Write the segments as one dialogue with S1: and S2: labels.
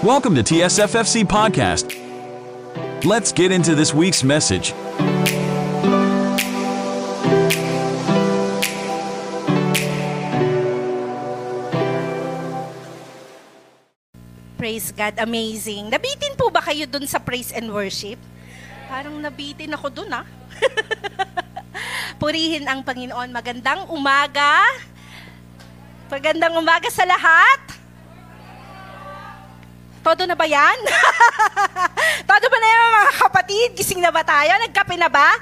S1: Welcome to TSFFC Podcast. Let's get into this week's message.
S2: Praise God, amazing. Nabitin po ba kayo dun sa praise and worship? Parang nabitin ako dun ah. Purihin ang Panginoon. Magandang umaga. Magandang umaga sa lahat. Todo na ba yan? Todo ba na yan mga kapatid? Gising na ba tayo? Nagkape na ba?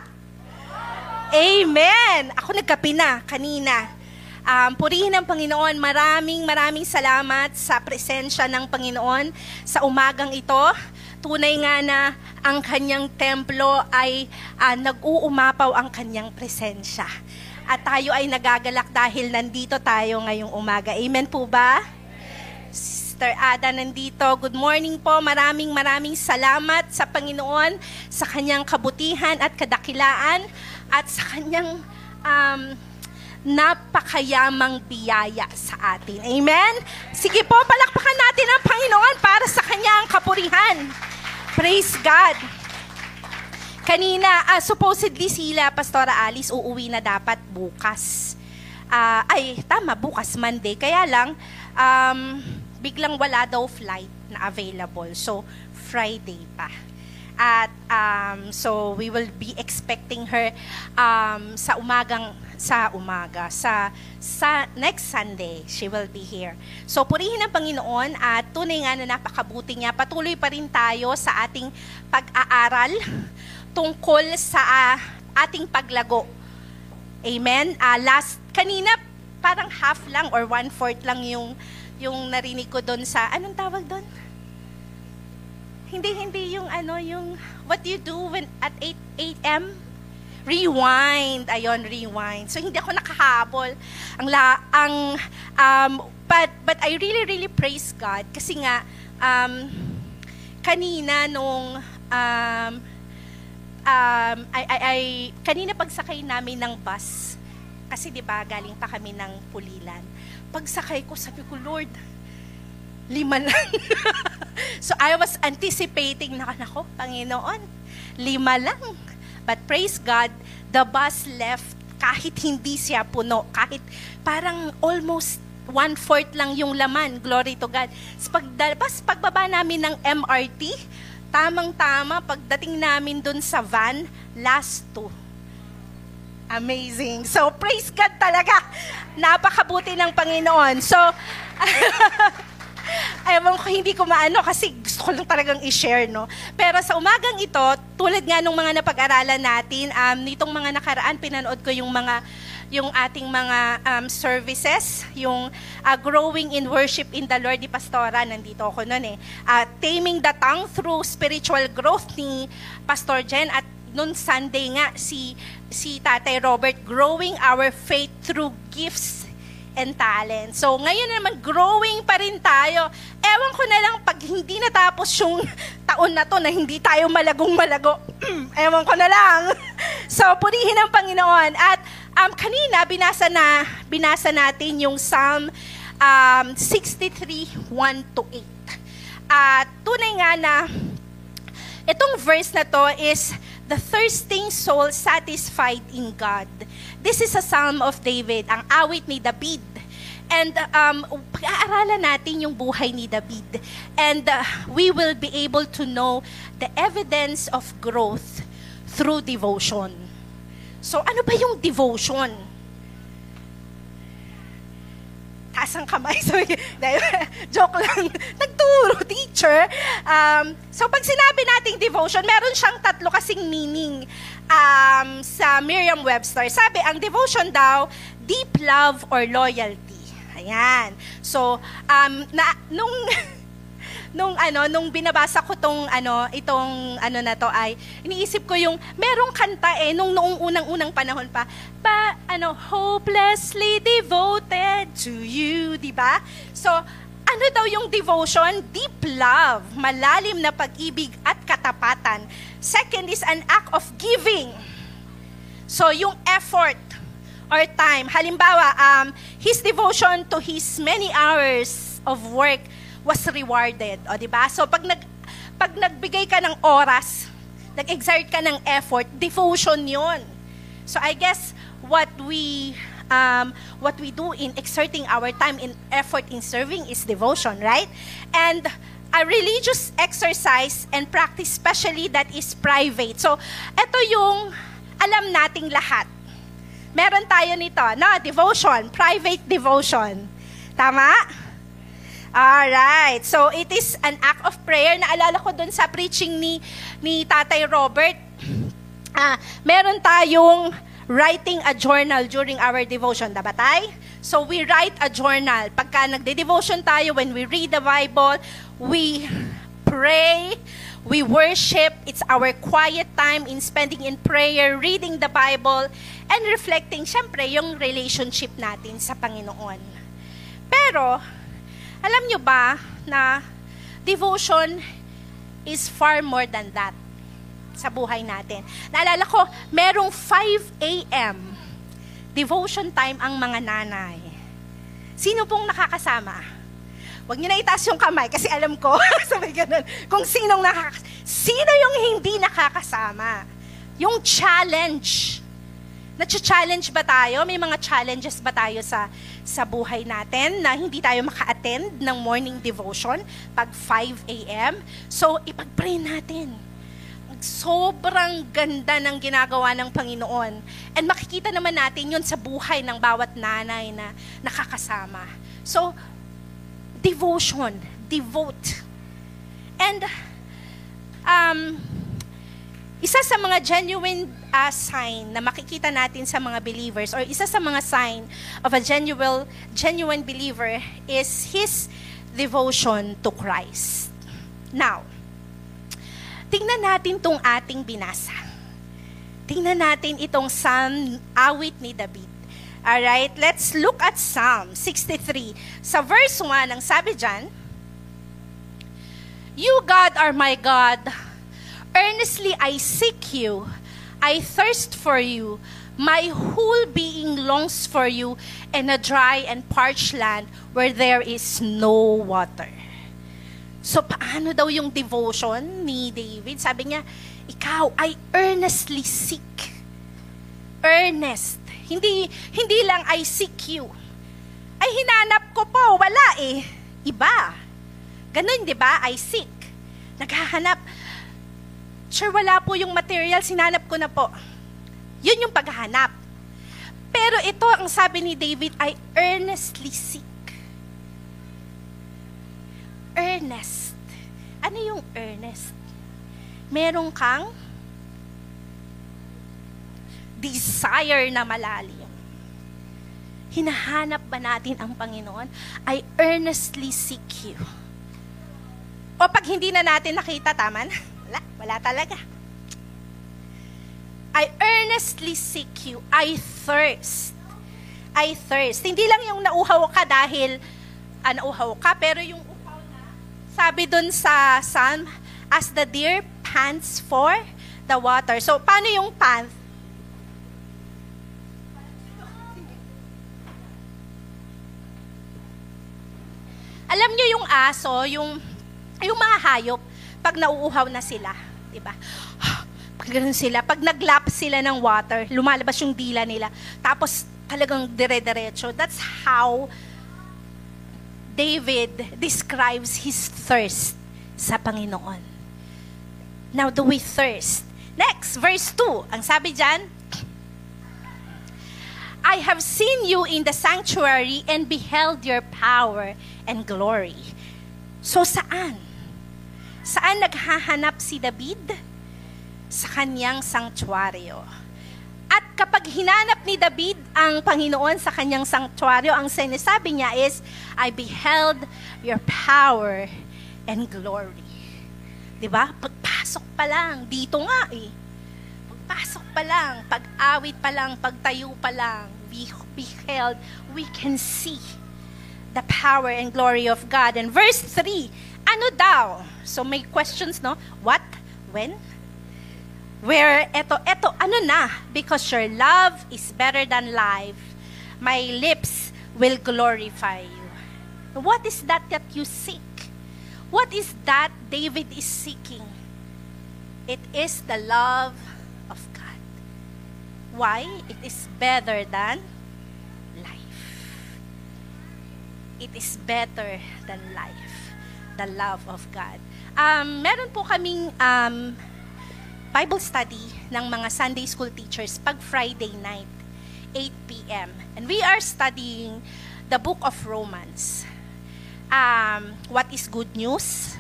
S2: Amen! Ako nagkape na kanina. Um, purihin ang Panginoon. Maraming maraming salamat sa presensya ng Panginoon sa umagang ito. Tunay nga na ang kanyang templo ay uh, nag-uumapaw ang kanyang presensya. At tayo ay nagagalak dahil nandito tayo ngayong umaga. Amen po ba? Sister Ada nandito. Good morning po. Maraming maraming salamat sa Panginoon sa kanyang kabutihan at kadakilaan at sa kanyang um, napakayamang biyaya sa atin. Amen? Sige po, palakpakan natin ang Panginoon para sa kanyang kapurihan. Praise God. Kanina, uh, supposedly sila, Pastora Alice, uuwi na dapat bukas. Uh, ay, tama, bukas, Monday. Kaya lang, um, biglang wala daw flight na available. So, Friday pa. At um, so we will be expecting her um, sa umagang sa umaga sa sa next Sunday she will be here. So purihin ang Panginoon at tunay nga na napakabuti niya. Patuloy pa rin tayo sa ating pag-aaral tungkol sa uh, ating paglago. Amen. Uh, last kanina parang half lang or one fourth lang yung yung narinig ko doon sa anong tawag doon? Hindi, hindi yung ano, yung what you do when at 8 a.m. Rewind. Ayon, rewind. So, hindi ako nakahabol. Ang, la, ang, um, but, but I really, really praise God kasi nga, um, kanina nung, um, um, ay, ay, ay, kanina pagsakay namin ng bus, kasi 'di ba galing pa kami ng Pulilan. Pagsakay ko sabi ko, Lord, lima lang. so I was anticipating na ako, Panginoon, lima lang. But praise God, the bus left kahit hindi siya puno, kahit parang almost one-fourth lang yung laman. Glory to God. So pagdalpas, pagbaba namin ng MRT, tamang-tama, pagdating namin dun sa van, last two. Amazing. So, praise God talaga. Napakabuti ng Panginoon. So, Ewan ko, hindi ko maano kasi gusto ko lang talagang i-share, no? Pero sa umagang ito, tulad nga nung mga napag-aralan natin, um, nitong mga nakaraan, pinanood ko yung mga yung ating mga um, services, yung uh, Growing in Worship in the Lord di Pastora, nandito ako noon eh. Uh, taming the Tongue through Spiritual Growth ni Pastor Jen at noon Sunday nga si si Tatay Robert growing our faith through gifts and talent. So, ngayon naman, growing pa rin tayo. Ewan ko na lang pag hindi natapos yung taon na to na hindi tayo malagong malago. Ewan ko na lang. so, purihin ang Panginoon. At um, kanina, binasa na, binasa natin yung Psalm um, 63, 1 to 8. At tunay nga na, itong verse na to is, the thirsting soul satisfied in God. This is a psalm of David, ang awit ni David. And um, pag-aaralan natin yung buhay ni David. And uh, we will be able to know the evidence of growth through devotion. So ano ba yung devotion? Taas kamay. So, joke lang. Nagturo, teacher. Um, so, pag sinabi nating devotion, meron siyang tatlo kasing meaning um, sa Merriam-Webster. Sabi, ang devotion daw, deep love or loyalty. Ayan. So, um, na, nung... nung ano nung binabasa ko tong ano itong ano na to ay iniisip ko yung merong kanta eh nung noong unang-unang panahon pa. Pa ano hopelessly devoted to you di ba? So ano daw yung devotion? Deep love malalim na pag-ibig at katapatan. Second is an act of giving. So yung effort or time. Halimbawa um his devotion to his many hours of work was rewarded. O, di ba? So, pag, nag, pag nagbigay ka ng oras, nag-exert ka ng effort, devotion yon. So, I guess, what we um, what we do in exerting our time in effort in serving is devotion, right? And a religious exercise and practice, especially that is private. So, ito yung alam nating lahat. Meron tayo nito, no? Devotion, private devotion. Tama? Alright. So, it is an act of prayer. Naalala ko dun sa preaching ni, ni Tatay Robert. Ah, meron tayong writing a journal during our devotion. Diba tay? So, we write a journal. Pagka nagde-devotion tayo, when we read the Bible, we pray, we worship. It's our quiet time in spending in prayer, reading the Bible, and reflecting, syempre, yung relationship natin sa Panginoon. Pero, alam nyo ba na devotion is far more than that sa buhay natin. Naalala ko, merong 5 a.m. devotion time ang mga nanay. Sino pong nakakasama? Huwag niyo na itaas yung kamay kasi alam ko, sabi ganun, kung sinong nakakasama. Sino yung hindi nakakasama? Yung challenge. Nacha-challenge ba tayo? May mga challenges ba tayo sa sa buhay natin na hindi tayo maka-attend ng morning devotion pag 5 a.m.? So, ipag-pray natin sobrang ganda ng ginagawa ng Panginoon. And makikita naman natin yun sa buhay ng bawat nanay na nakakasama. So, devotion, devote. And, um, isa sa mga genuine uh, sign na makikita natin sa mga believers or isa sa mga sign of a genuine, genuine believer is his devotion to Christ. Now, Tingnan natin tong ating binasa. Tingnan natin itong Psalm awit ni David. Alright, let's look at Psalm 63. Sa verse 1, ang sabi dyan, You, God, are my God. Earnestly I seek you. I thirst for you. My whole being longs for you in a dry and parched land where there is no water. So, paano daw yung devotion ni David? Sabi niya, ikaw, I earnestly seek. Earnest. Hindi, hindi lang I seek you. Ay, hinanap ko po, wala eh. Iba. Ganun, di ba? I seek. Naghahanap. Sure, wala po yung material, sinanap ko na po. Yun yung paghahanap. Pero ito ang sabi ni David, I earnestly seek earnest. Ano yung earnest? Meron kang desire na malalim. Hinahanap ba natin ang Panginoon? I earnestly seek you. O pag hindi na natin nakita, tama na? Wala, wala talaga. I earnestly seek you. I thirst. I thirst. Hindi lang yung nauhaw ka dahil ah, nauhaw ka, pero yung sabi dun sa Psalm, as the deer pants for the water. So, paano yung pant? Alam niyo yung aso, yung, yung mga hayop, pag nauuhaw na sila, di ba? Pag ganun sila, pag naglap sila ng water, lumalabas yung dila nila, tapos talagang dire-diretso. That's how David describes his thirst sa Panginoon. Now, do we thirst? Next, verse 2. Ang sabi dyan, I have seen you in the sanctuary and beheld your power and glory. So, saan? Saan naghahanap si David? Sa kanyang sanctuaryo at kapag hinanap ni David ang Panginoon sa kanyang sanctuaryo, ang sinasabi niya is, I beheld your power and glory. ba? Pagpasok pa lang, dito nga eh. Pagpasok pa lang, pag-awit pa lang, pagtayo pa lang, we beheld, we can see the power and glory of God. And verse 3, ano daw? So may questions, no? What? When? Where, eto, eto, ano na? Because your love is better than life. My lips will glorify you. What is that that you seek? What is that David is seeking? It is the love of God. Why? It is better than life. It is better than life. The love of God. Um, meron po kaming um, Bible study ng mga Sunday school teachers pag Friday night, 8 p.m. And we are studying the book of Romans. Um, what is good news?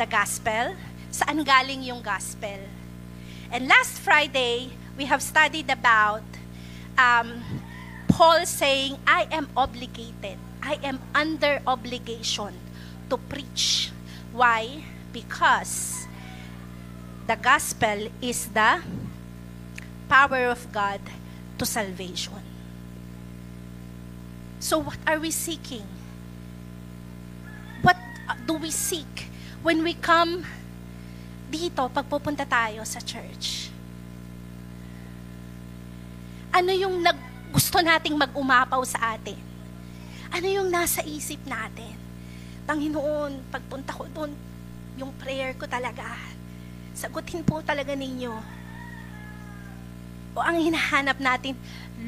S2: The gospel. Saan galing yung gospel? And last Friday, we have studied about um, Paul saying, I am obligated. I am under obligation to preach. Why? Because the gospel is the power of God to salvation. So what are we seeking? What do we seek when we come dito pagpupunta tayo sa church? Ano yung nag, gusto nating mag-umapaw sa atin? Ano yung nasa isip natin? Panginoon, pagpunta ko doon, yung prayer ko talaga, sagutin po talaga ninyo. O ang hinahanap natin,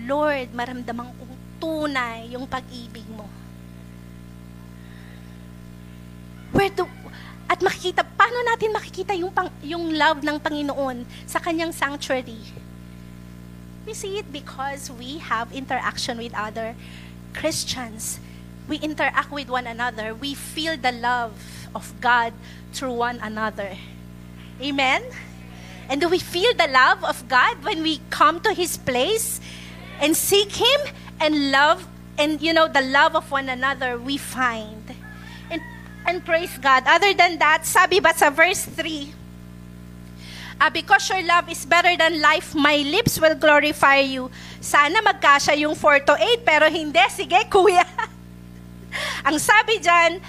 S2: Lord, maramdaman kong tunay yung pag-ibig mo. Where do, at makikita, paano natin makikita yung, pang, yung love ng Panginoon sa kanyang sanctuary? We see it because we have interaction with other Christians. We interact with one another. We feel the love of God through one another. Amen? And do we feel the love of God when we come to His place and seek Him and love, and you know, the love of one another we find? And, and praise God. Other than that, sabi ba sa verse 3, Uh, because your love is better than life, my lips will glorify you. Sana magkasya yung 4 to 8, pero hindi. Sige, kuya. Ang sabi dyan,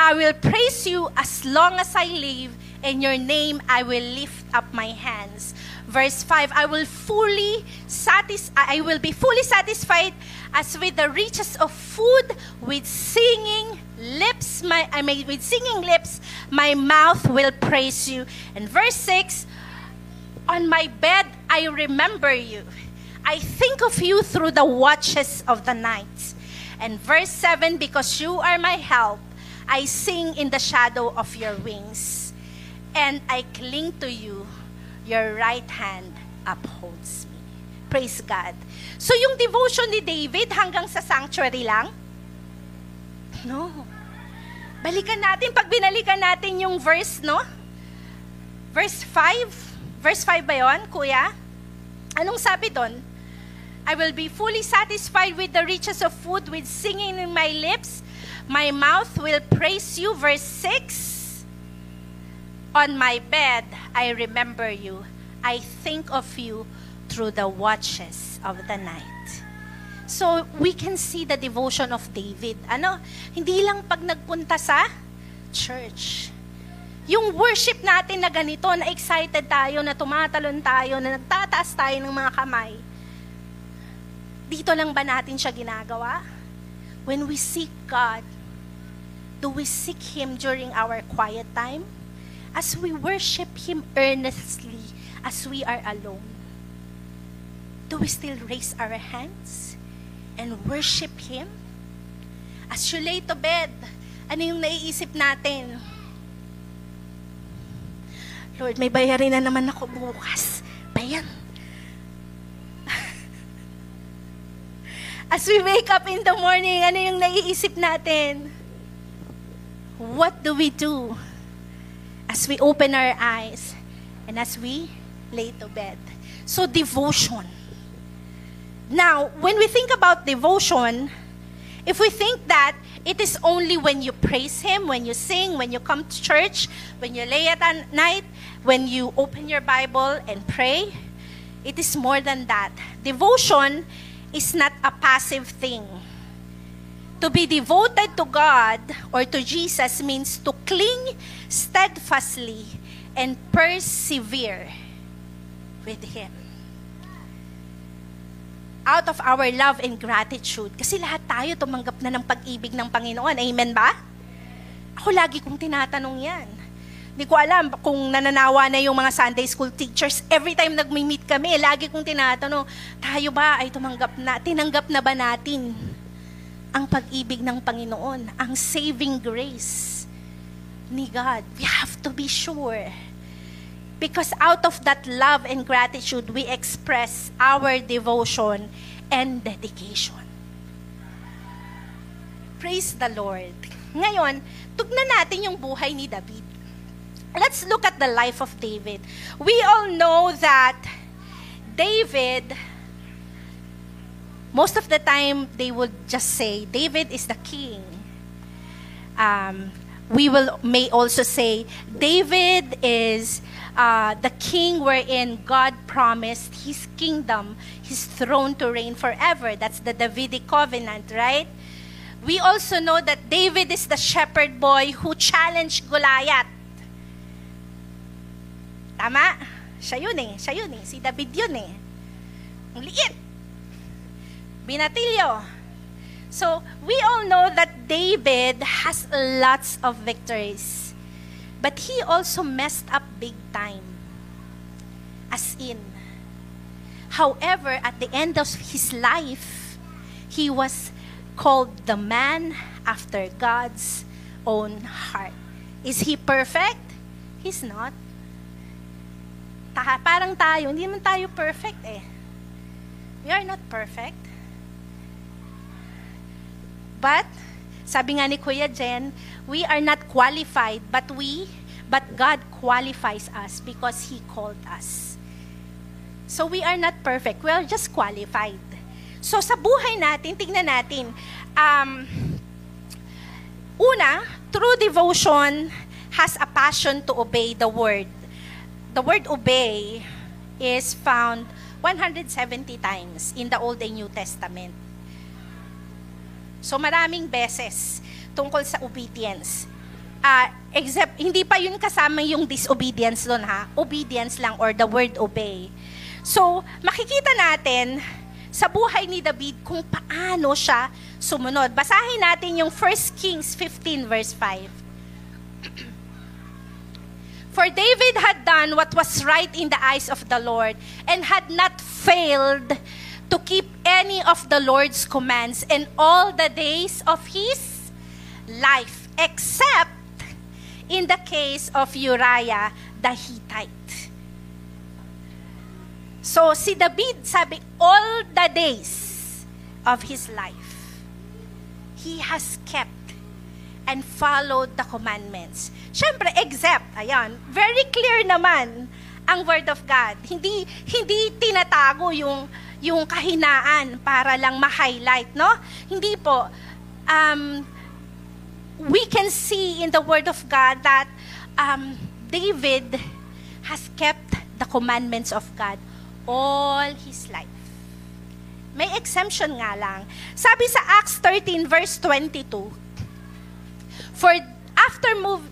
S2: I will praise you as long as I live. In your name, I will lift up my hands. Verse 5, I will fully satis- I will be fully satisfied as with the riches of food, with singing lips, my I mean with singing lips, my mouth will praise you. And verse 6, on my bed I remember you. I think of you through the watches of the night. And verse 7 because you are my help, I sing in the shadow of your wings. And I cling to you, your right hand upholds me. Praise God. So yung devotion ni David hanggang sa sanctuary lang? No. Balikan natin, pag binalikan natin yung verse, no? Verse 5, Verse 5 ba yun, kuya? Anong sabi doon? I will be fully satisfied with the riches of food, with singing in my lips. My mouth will praise you. Verse 6 On my bed, I remember you. I think of you through the watches of the night. So, we can see the devotion of David. Ano? Hindi lang pag nagpunta sa church yung worship natin na ganito, na excited tayo, na tumatalon tayo, na nagtataas tayo ng mga kamay, dito lang ba natin siya ginagawa? When we seek God, do we seek Him during our quiet time? As we worship Him earnestly, as we are alone, do we still raise our hands and worship Him? As you lay to bed, ano yung naiisip natin? Lord, may bayarin na naman ako bukas. Bayan. As we wake up in the morning, ano yung naiisip natin? What do we do as we open our eyes and as we lay to bed? So, devotion. Now, when we think about devotion, if we think that it is only when you praise Him, when you sing, when you come to church, when you lay at night, when you open your Bible and pray, it is more than that. Devotion is not a passive thing. To be devoted to God or to Jesus means to cling steadfastly and persevere with Him. Out of our love and gratitude. Kasi lahat tayo tumanggap na ng pag-ibig ng Panginoon. Amen ba? Ako lagi kong tinatanong yan. Hindi ko alam kung nananawa na yung mga Sunday school teachers. Every time nag-meet kami, lagi kong tinatanong, tayo ba ay tumanggap na, tinanggap na ba natin ang pag-ibig ng Panginoon, ang saving grace ni God? We have to be sure. Because out of that love and gratitude, we express our devotion and dedication. Praise the Lord. Ngayon, tugnan natin yung buhay ni David. Let's look at the life of David. We all know that David, most of the time, they would just say, David is the king. Um, we will may also say, David is uh, the king wherein God promised his kingdom, his throne to reign forever. That's the Davidic covenant, right? We also know that David is the shepherd boy who challenged Goliath Tama? Siya yun eh. Siya yun eh. Si David yun eh. Ang liit. Binatilyo. So, we all know that David has lots of victories. But he also messed up big time. As in. However, at the end of his life, he was called the man after God's own heart. Is he perfect? He's not ta- parang tayo, hindi naman tayo perfect eh. We are not perfect. But, sabi nga ni Kuya Jen, we are not qualified, but we, but God qualifies us because He called us. So we are not perfect, we are just qualified. So sa buhay natin, tingnan natin, um, una, true devotion has a passion to obey the word the word obey is found 170 times in the Old and New Testament. So maraming beses tungkol sa obedience. Uh, except, hindi pa yun kasama yung disobedience doon ha. Obedience lang or the word obey. So, makikita natin sa buhay ni David kung paano siya sumunod. Basahin natin yung 1 Kings 15 verse 5. For David had done what was right in the eyes of the Lord and had not failed to keep any of the Lord's commands in all the days of his life, except in the case of Uriah the Hittite. So si David sabi, all the days of his life, he has kept and followed the commandments. Siyempre, except, ayan, very clear naman ang Word of God. Hindi, hindi tinatago yung, yung kahinaan para lang ma-highlight, no? Hindi po. Um, we can see in the Word of God that um, David has kept the commandments of God all his life. May exemption nga lang. Sabi sa Acts 13 verse 22, For after move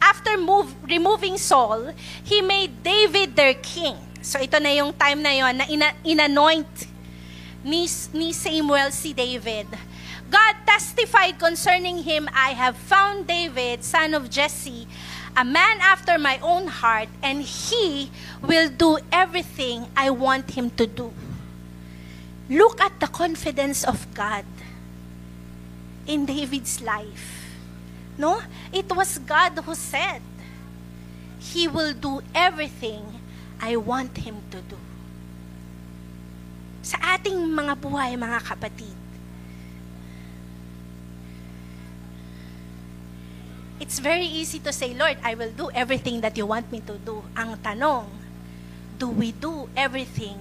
S2: after move, removing Saul, he made David their king. So ito na yung time na yon na ina, inanoint ni, ni Samuel si David. God testified concerning him, I have found David, son of Jesse, a man after my own heart, and he will do everything I want him to do. Look at the confidence of God in David's life. No? It was God who said, He will do everything I want Him to do. Sa ating mga buhay, mga kapatid, it's very easy to say, Lord, I will do everything that you want me to do. Ang tanong, do we do everything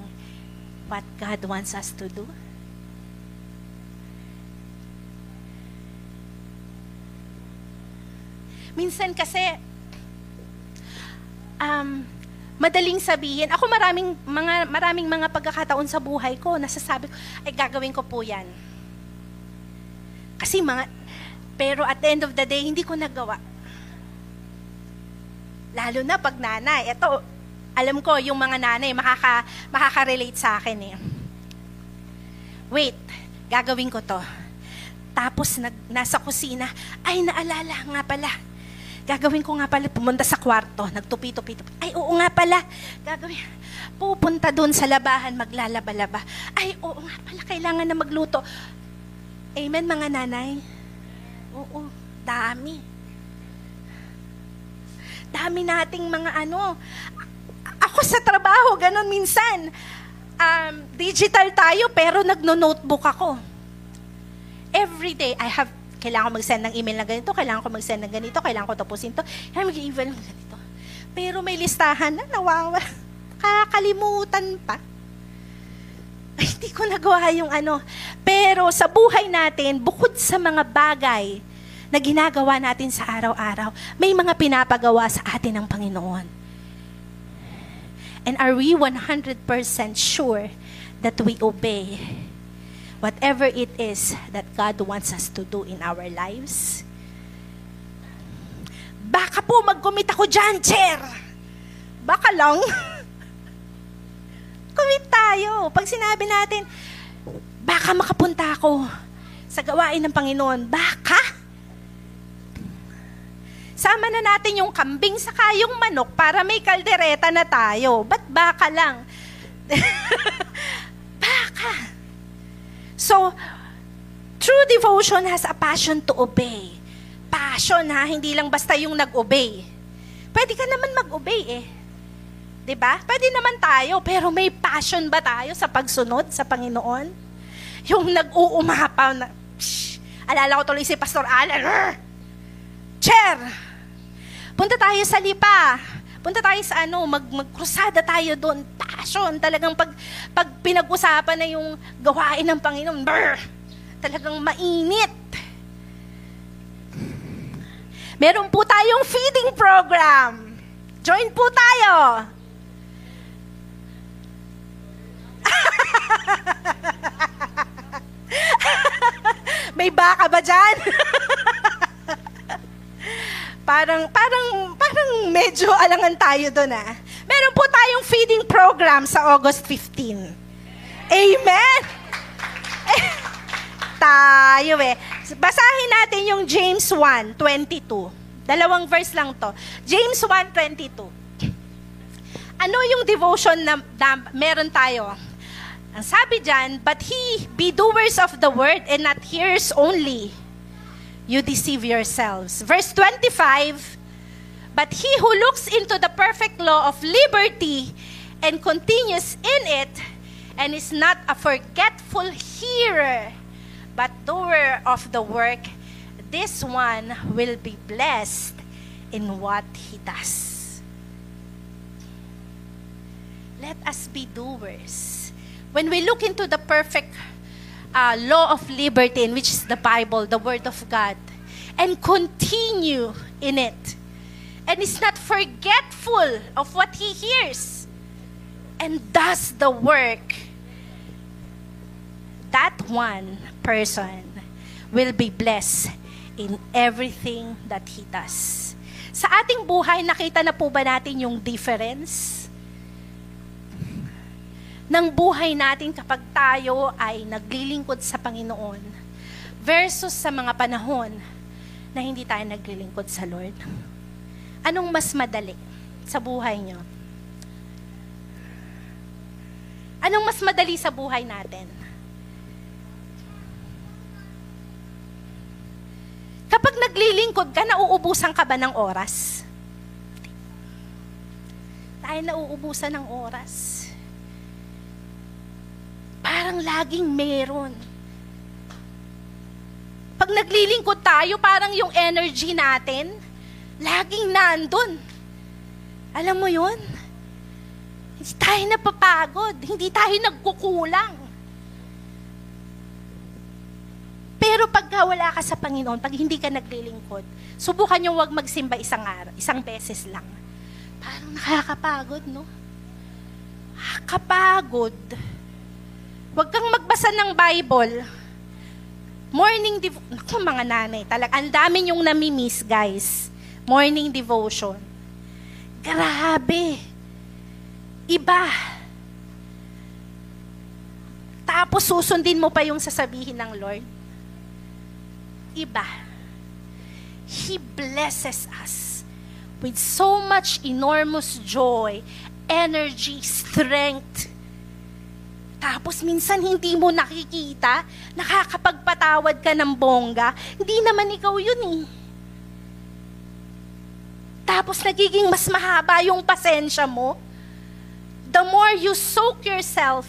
S2: what God wants us to do? Minsan kasi, um, madaling sabihin, ako maraming mga, maraming mga pagkakataon sa buhay ko, nasasabi ko, ay gagawin ko po yan. Kasi mga, pero at the end of the day, hindi ko nagawa. Lalo na pag nanay. Ito, alam ko, yung mga nanay, makaka, makaka-relate sa akin eh. Wait, gagawin ko to. Tapos nag, nasa kusina, ay naalala nga pala. Gagawin ko nga pala, pumunta sa kwarto, nagtupi-tupi. Ay, oo nga pala. Gagawin, pupunta doon sa labahan, maglalaba-laba. Ay, oo nga pala, kailangan na magluto. Amen, mga nanay? Oo, dami. Dami nating mga ano. Ako sa trabaho, ganun minsan. Um, digital tayo, pero nagno-notebook ako. Every day, I have kailangan ko mag-send ng email na ganito, kailangan ko mag-send ng ganito, kailangan ko tapusin to, kailangan mag-email ng ganito. Pero may listahan na nawawala. Kakalimutan pa. Ay, hindi ko nagawa yung ano. Pero sa buhay natin, bukod sa mga bagay na ginagawa natin sa araw-araw, may mga pinapagawa sa atin ng Panginoon. And are we 100% sure that we obey whatever it is that God wants us to do in our lives. Baka po mag-commit ako dyan, chair. Baka lang. commit tayo. Pag sinabi natin, baka makapunta ako sa gawain ng Panginoon. Baka. Sama na natin yung kambing sa kayong manok para may kaldereta na tayo. Ba't baka lang? baka. So, true devotion has a passion to obey. Passion ha, hindi lang basta yung nag-obey. Pwede ka naman mag-obey eh. 'Di ba? Pwede naman tayo, pero may passion ba tayo sa pagsunod sa Panginoon? Yung nag-uumapaw na, psh, alala ko tuloy si Pastor Alan, Chair, punta tayo sa Lipa. Punta tayo sa ano, mag, magkrusada tayo doon. Passion. Talagang pag, pag pinag-usapan na yung gawain ng Panginoon, brr, talagang mainit. Meron po tayong feeding program. Join po tayo. May baka ba dyan? Parang, parang, parang medyo alangan tayo doon ah. Meron po tayong feeding program sa August 15. Amen? Eh, tayo eh. Basahin natin yung James 1, 22. Dalawang verse lang to. James 1, 22. Ano yung devotion na, na meron tayo? Ang sabi dyan, But he be doers of the word and not hearers only you deceive yourselves. Verse 25, But he who looks into the perfect law of liberty and continues in it, and is not a forgetful hearer, but doer of the work, this one will be blessed in what he does. Let us be doers. When we look into the perfect uh, law of liberty, which is the Bible, the Word of God, and continue in it. And is not forgetful of what he hears and does the work. That one person will be blessed in everything that he does. Sa ating buhay, nakita na po ba natin yung difference? Ng buhay natin kapag tayo ay naglilingkod sa Panginoon versus sa mga panahon na hindi tayo naglilingkod sa Lord? Anong mas madali sa buhay nyo? Anong mas madali sa buhay natin? Kapag naglilingkod ka, nauubusan ka ba ng oras? Tayo nauubusan ng oras parang laging meron. Pag naglilingkod tayo, parang yung energy natin, laging nandun. Alam mo yun? Hindi tayo napapagod. Hindi tayo nagkukulang. Pero pag wala ka sa Panginoon, pag hindi ka naglilingkod, subukan yung wag magsimba isang araw, isang beses lang. Parang nakakapagod, no? Nakakapagod. Huwag kang magbasa ng Bible. Morning devotion. Naku, mga nanay, talaga. Ang dami yung namimiss, guys. Morning devotion. Grabe. Iba. Tapos susundin mo pa yung sasabihin ng Lord. iba. He blesses us with so much enormous joy, energy, strength. Tapos minsan hindi mo nakikita, nakakapagpatawad ka ng bongga, hindi naman ikaw yun eh. Tapos nagiging mas mahaba yung pasensya mo. The more you soak yourself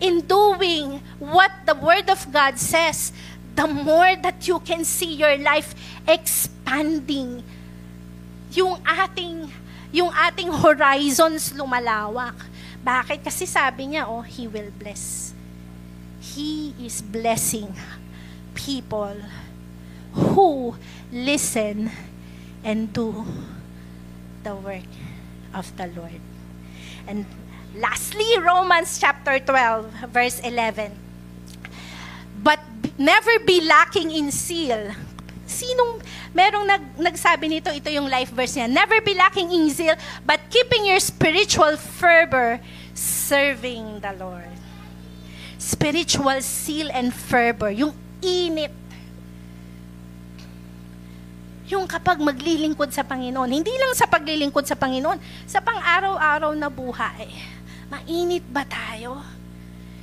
S2: in doing what the Word of God says, the more that you can see your life expanding. Yung ating, yung ating horizons lumalawak. Bakit? Kasi sabi niya, oh, He will bless. He is blessing people who listen and do the work of the Lord. And lastly, Romans chapter 12, verse 11. But never be lacking in zeal. Sinong merong nag, nagsabi nito, ito yung life verse niya. Never be lacking in zeal, but keeping your spiritual fervor, serving the Lord. Spiritual zeal and fervor, yung init yung kapag maglilingkod sa Panginoon, hindi lang sa paglilingkod sa Panginoon, sa pang-araw-araw na buhay. Mainit ba tayo?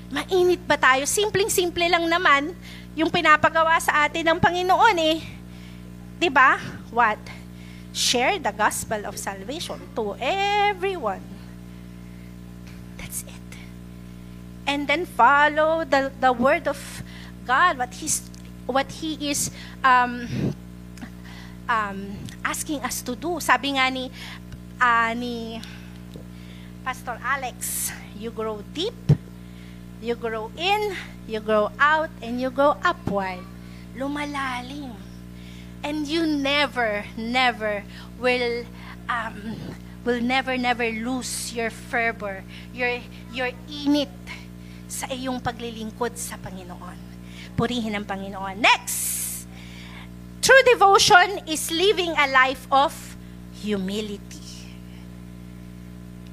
S2: Mainit ba tayo? Simpleng-simple lang naman yung pinapagawa sa atin ng Panginoon eh. 'Di ba? What? Share the gospel of salvation to everyone. That's it. And then follow the the word of God, what he's what he is um, um, asking us to do. Sabi nga ni, uh, ni Pastor Alex, you grow deep, you grow in, you grow out, and you grow upward. Lumalalim. And you never, never will um, will never, never lose your fervor, your, your init sa iyong paglilingkod sa Panginoon. Purihin ang Panginoon. Next! True devotion is living a life of humility.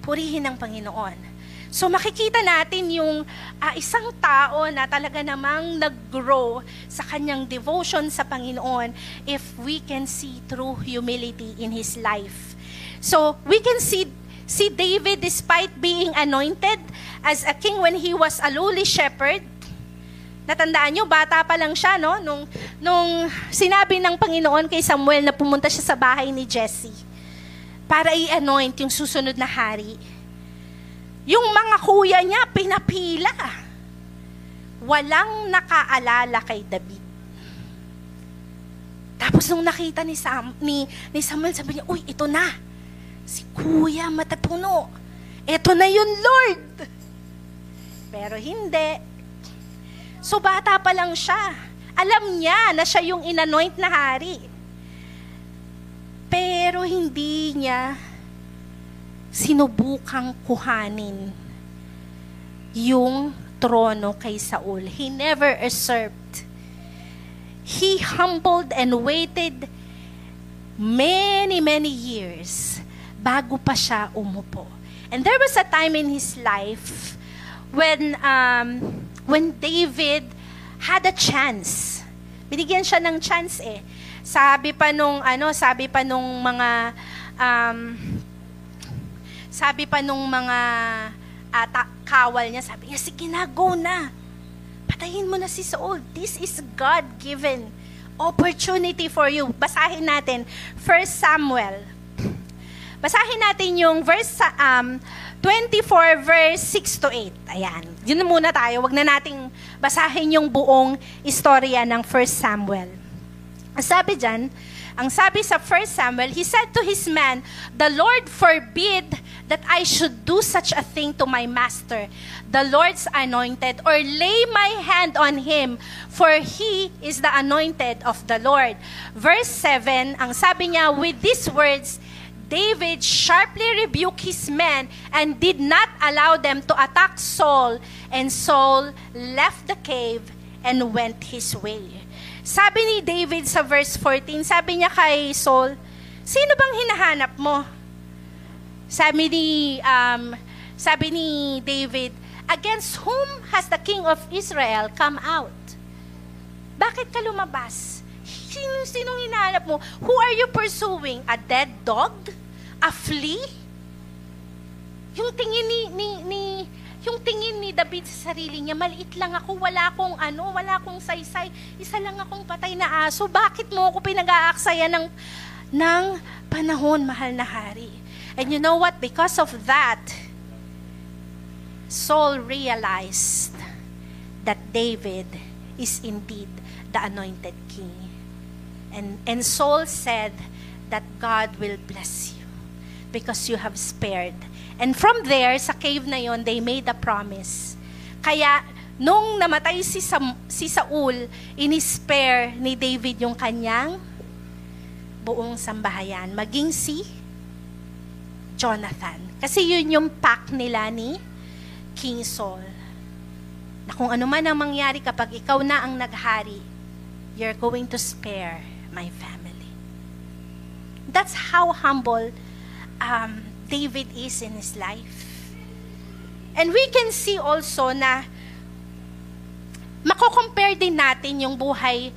S2: Purihin ng Panginoon. So makikita natin yung uh, isang tao na talaga namang nag-grow sa kanyang devotion sa Panginoon if we can see true humility in his life. So we can see see David despite being anointed as a king when he was a lowly shepherd, Natandaan nyo, bata pa lang siya, no? Nung, nung sinabi ng Panginoon kay Samuel na pumunta siya sa bahay ni Jesse para i-anoint yung susunod na hari. Yung mga kuya niya, pinapila. Walang nakaalala kay David. Tapos nung nakita ni, Sam, ni, ni Samuel, sabi niya, Uy, ito na. Si kuya matapuno. Ito na yun, Lord. Pero hindi So bata pa lang siya. Alam niya na siya yung inanoint na hari. Pero hindi niya sinubukang kuhanin yung trono kay Saul. He never usurped. He humbled and waited many, many years bago pa siya umupo. And there was a time in his life when um, when David had a chance. Binigyan siya ng chance eh. Sabi pa nung ano, sabi pa nung mga um, sabi pa nung mga uh, kawal niya, sabi niya, sige na, go na. Patayin mo na si Saul. This is God-given opportunity for you. Basahin natin, 1 Samuel. Basahin natin yung verse um, 24 verse 6 to 8. Ayan. Yun muna tayo. Wag na nating basahin yung buong istorya ng 1 Samuel. Sabi dyan, ang sabi sa 1 Samuel, he said to his man, The Lord forbid that I should do such a thing to my master, the Lord's anointed, or lay my hand on him, for he is the anointed of the Lord. Verse 7, ang sabi niya, with these words, David sharply rebuked his men and did not allow them to attack Saul, and Saul left the cave and went his way. Sabi ni David sa verse 14, sabi niya kay Saul, sino bang hinahanap mo? Sabi ni, um, sabi ni David, against whom has the king of Israel come out? Bakit ka lumabas? sino sinong hinahanap mo? Who are you pursuing? A dead dog? A flea? Yung tingin ni, ni, ni yung tingin ni David sa sarili niya, maliit lang ako, wala akong ano, wala akong saysay, isa lang akong patay na aso. Bakit mo ako pinag-aaksaya ng, ng panahon, mahal na hari? And you know what? Because of that, Saul realized that David is indeed the anointed king. And, and Saul said that God will bless you because you have spared. And from there, sa cave na yon, they made a promise. Kaya, nung namatay si, Sam, si Saul, inispare ni David yung kanyang buong sambahayan. Maging si Jonathan. Kasi yun yung pact nila ni King Saul. Na kung ano man ang mangyari kapag ikaw na ang naghari, you're going to spare my family. That's how humble um, David is in his life. And we can see also na mako-compare din natin yung buhay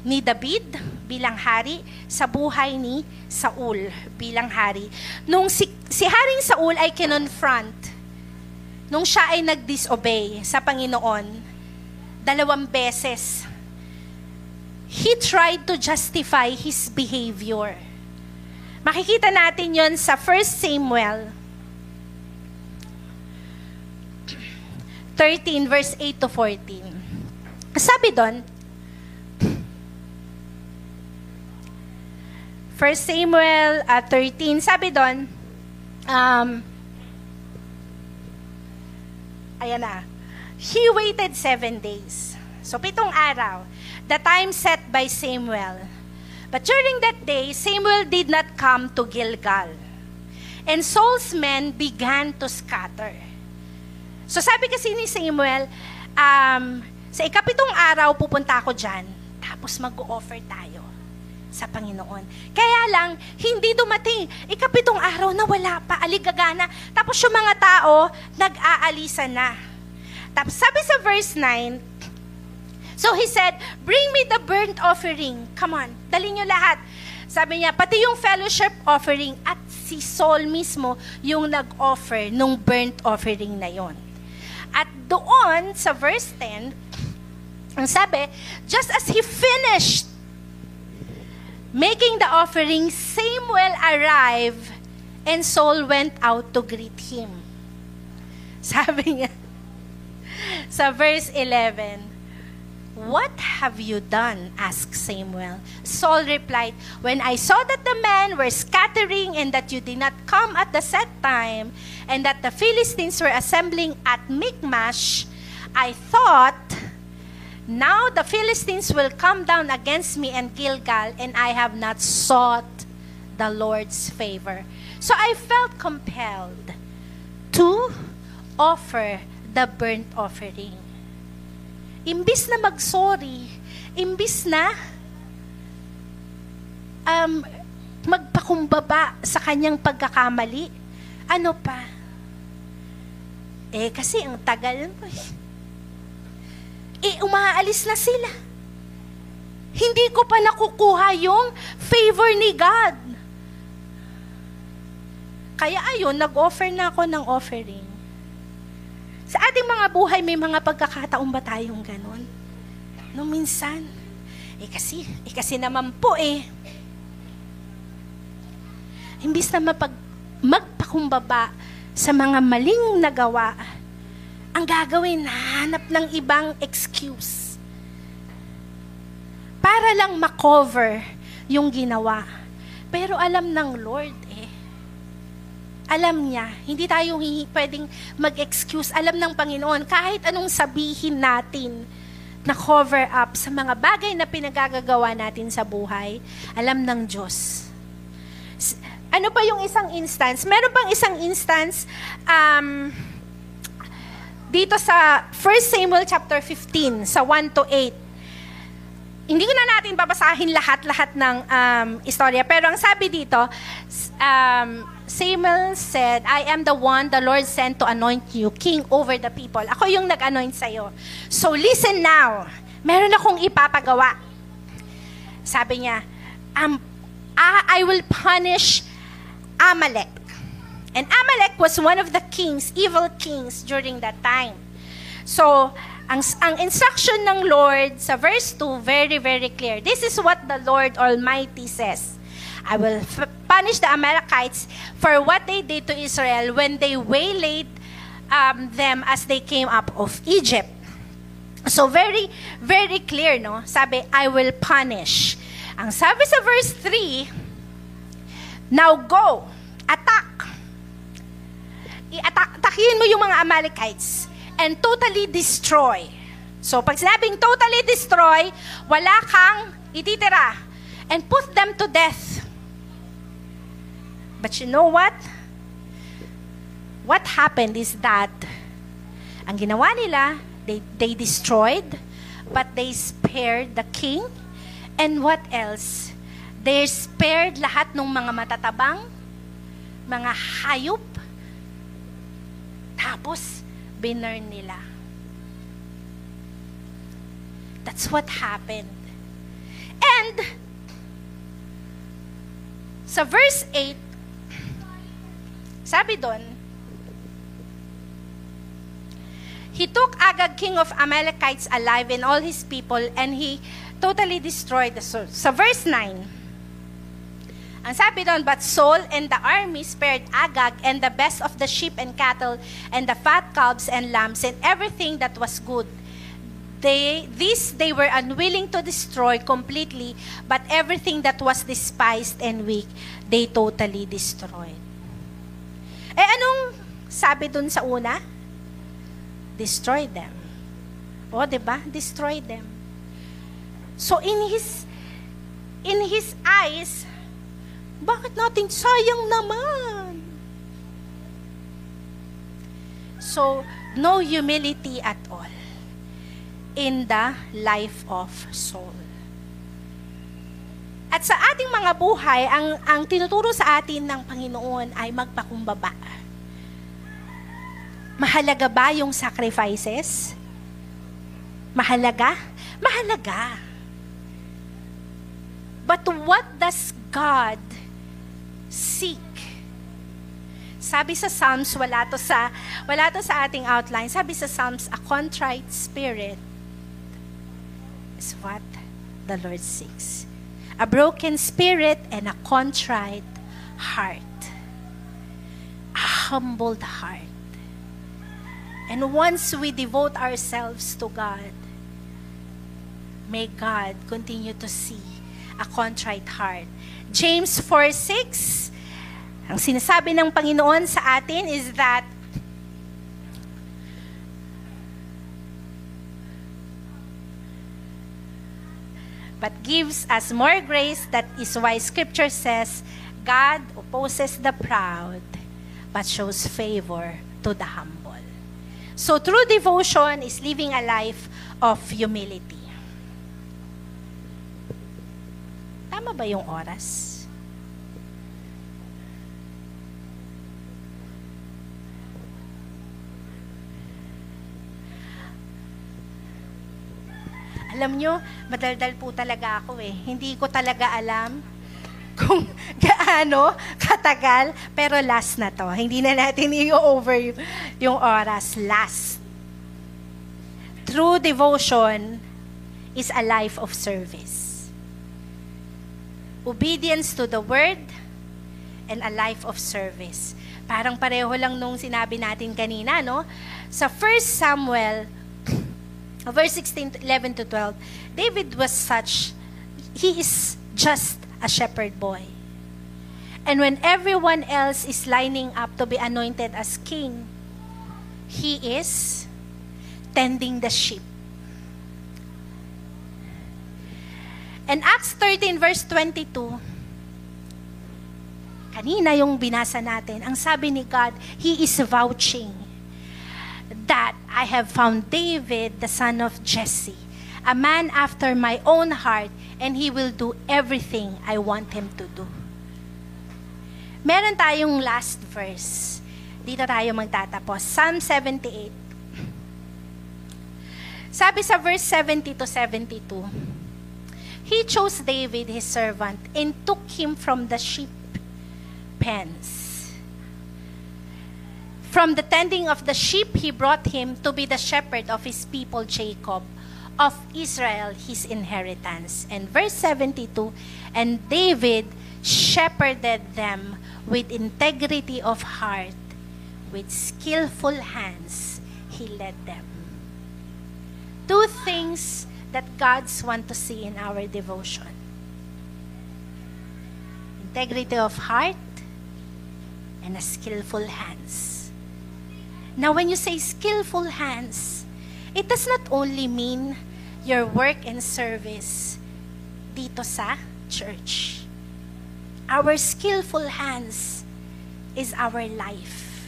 S2: ni David bilang hari sa buhay ni Saul bilang hari. Nung si, si Haring Saul ay kinonfront nung siya ay nag-disobey sa Panginoon, dalawang beses, he tried to justify his behavior. Makikita natin yon sa 1 Samuel 13 verse 8 to 14. Sabi doon, 1 Samuel uh, 13, sabi doon, um, Ayan na. He waited seven days. So, pitong araw. The time set by Samuel. But during that day, Samuel did not come to Gilgal. And Saul's men began to scatter. So sabi kasi ni Samuel, um, sa ikapitong araw pupunta ako dyan, tapos mag-offer tayo sa Panginoon. Kaya lang, hindi dumating. Ikapitong araw na wala pa, aligagana. Tapos yung mga tao, nag-aalisa na. Tapos sabi sa verse 9, So he said, bring me the burnt offering. Come on, dali nyo lahat. Sabi niya, pati yung fellowship offering at si Saul mismo yung nag-offer nung burnt offering na yon. At doon, sa verse 10, ang sabi, just as he finished making the offering, Samuel arrived and Saul went out to greet him. Sabi niya, sa verse 11, What have you done? asked Samuel. Saul replied, When I saw that the men were scattering and that you did not come at the set time, and that the Philistines were assembling at Michmash, I thought, Now the Philistines will come down against me and Gilgal, and I have not sought the Lord's favor. So I felt compelled to offer the burnt offering imbis na mag-sorry, imbis na um, magpakumbaba sa kanyang pagkakamali, ano pa? Eh, kasi ang tagal mo eh. Eh, umaalis na sila. Hindi ko pa nakukuha yung favor ni God. Kaya ayun, nag-offer na ako ng offering. Sa ating mga buhay, may mga pagkakataon ba tayong ganon? No, minsan. Eh kasi, eh kasi naman po eh. Imbis na mapag, magpakumbaba sa mga maling nagawa, ang gagawin, hanap ng ibang excuse. Para lang makover yung ginawa. Pero alam ng Lord alam niya. Hindi tayo pwedeng mag-excuse. Alam ng Panginoon, kahit anong sabihin natin na cover up sa mga bagay na pinagagagawa natin sa buhay, alam ng Diyos. Ano pa yung isang instance? Meron pang isang instance um, dito sa 1 Samuel chapter 15, sa 1 to 8 hindi ko na natin babasahin lahat-lahat ng um, istorya. Pero ang sabi dito, um, Samuel said, I am the one the Lord sent to anoint you king over the people. Ako yung nag-anoint sa'yo. So listen now. Meron akong ipapagawa. Sabi niya, um, I, will punish Amalek. And Amalek was one of the kings, evil kings during that time. So, ang, ang instruction ng Lord sa verse 2, very, very clear. This is what the Lord Almighty says. I will punish the Amalekites for what they did to Israel when they waylaid um, them as they came up of Egypt. So very, very clear, no? Sabi, I will punish. Ang sabi sa verse 3, Now go, attack. I-attack, mo yung mga Amalekites and totally destroy. So, pag sinabing totally destroy, wala kang ititira. And put them to death. But you know what? What happened is that ang ginawa nila, they, they destroyed, but they spared the king. And what else? They spared lahat ng mga matatabang, mga hayop. Tapos, binurn nila. That's what happened. And, sa verse 8, sabi doon, He took Agag, king of Amalekites, alive and all his people, and he totally destroyed the soul. Sa verse 9, ang sabi doon, but Saul and the army spared Agag and the best of the sheep and cattle and the fat calves and lambs and everything that was good. They, this they were unwilling to destroy completely, but everything that was despised and weak, they totally destroyed. Eh anong sabi dun sa una? Destroy them. O, di ba? Destroy them. So in his in his eyes, bakit natin sayang naman? So, no humility at all in the life of soul. At sa ating mga buhay, ang, ang tinuturo sa atin ng Panginoon ay magpakumbaba. Mahalaga ba yung sacrifices? Mahalaga? Mahalaga. But what does God seek. Sabi sa Psalms, wala to sa, wala to sa ating outline. Sabi sa Psalms, a contrite spirit is what the Lord seeks. A broken spirit and a contrite heart. A humbled heart. And once we devote ourselves to God, may God continue to see a contrite heart. James 4.6, ang sinasabi ng Panginoon sa atin is that but gives us more grace. That is why Scripture says, God opposes the proud, but shows favor to the humble. So true devotion is living a life of humility. Tama ba yung oras? Alam nyo, madaldal po talaga ako eh. Hindi ko talaga alam kung gaano katagal, pero last na to. Hindi na natin i-over yung oras. Last. True devotion is a life of service obedience to the word, and a life of service. Parang pareho lang nung sinabi natin kanina, no? Sa 1 Samuel, verse 16, 11 to 12, David was such, he is just a shepherd boy. And when everyone else is lining up to be anointed as king, he is tending the sheep. And Acts 13 verse 22, kanina yung binasa natin, ang sabi ni God, He is vouching that I have found David, the son of Jesse, a man after my own heart, and he will do everything I want him to do. Meron tayong last verse. Dito tayo magtatapos. Psalm 78. Sabi sa verse 70 to 72, He chose David, his servant, and took him from the sheep pens. From the tending of the sheep, he brought him to be the shepherd of his people Jacob, of Israel, his inheritance. And verse 72 And David shepherded them with integrity of heart, with skillful hands, he led them. Two things that God's want to see in our devotion. Integrity of heart and a skillful hands. Now, when you say skillful hands, it does not only mean your work and service dito sa church. Our skillful hands is our life.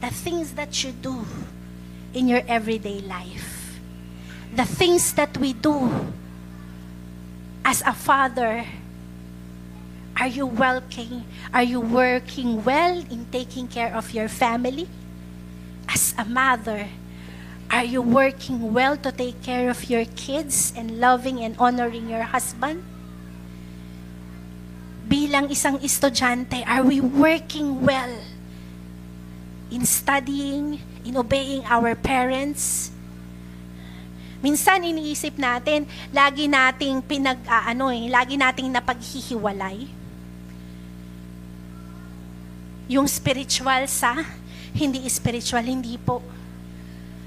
S2: The things that you do in your everyday life. The things that we do as a father. Are you working? Are you working well in taking care of your family? As a mother, are you working well to take care of your kids and loving and honoring your husband? Bilang isang estudyante, are we working well in studying, in obeying our parents? Minsan iniisip natin, lagi nating pinag aano eh, lagi nating napaghihiwalay. Yung spiritual sa hindi spiritual, hindi po.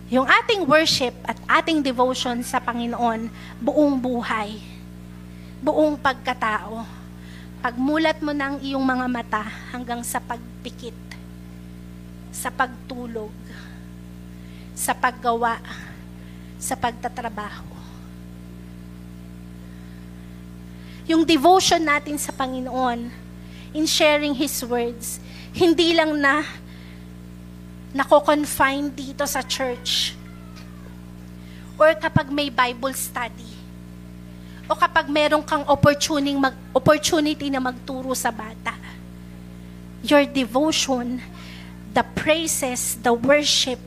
S2: Yung ating worship at ating devotion sa Panginoon, buong buhay, buong pagkatao. Pagmulat mo ng iyong mga mata hanggang sa pagpikit, sa pagtulog, sa paggawa, sa pagtatrabaho. Yung devotion natin sa Panginoon, in sharing His words, hindi lang na nako-confine dito sa church. Or kapag may Bible study. O kapag meron kang opportunity, mag, opportunity na magturo sa bata. Your devotion, the praises, the worship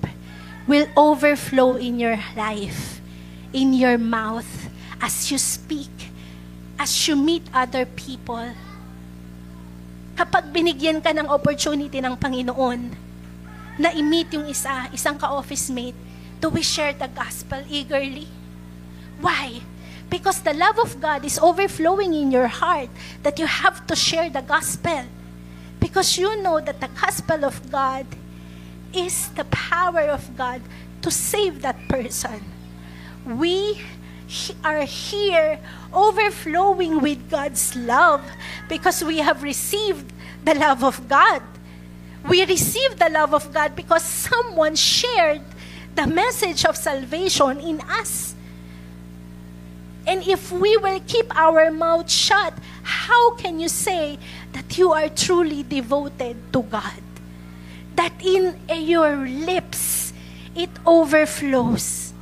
S2: will overflow in your life, in your mouth, as you speak, as you meet other people. Kapag binigyan ka ng opportunity ng Panginoon, na i-meet yung isa, isang ka-office mate, do we share the gospel eagerly? Why? Because the love of God is overflowing in your heart that you have to share the gospel. Because you know that the gospel of God is the power of God to save that person. We are here overflowing with God's love because we have received the love of God. We receive the love of God because someone shared the message of salvation in us. And if we will keep our mouth shut, how can you say that you are truly devoted to God? That in your lips, it overflows.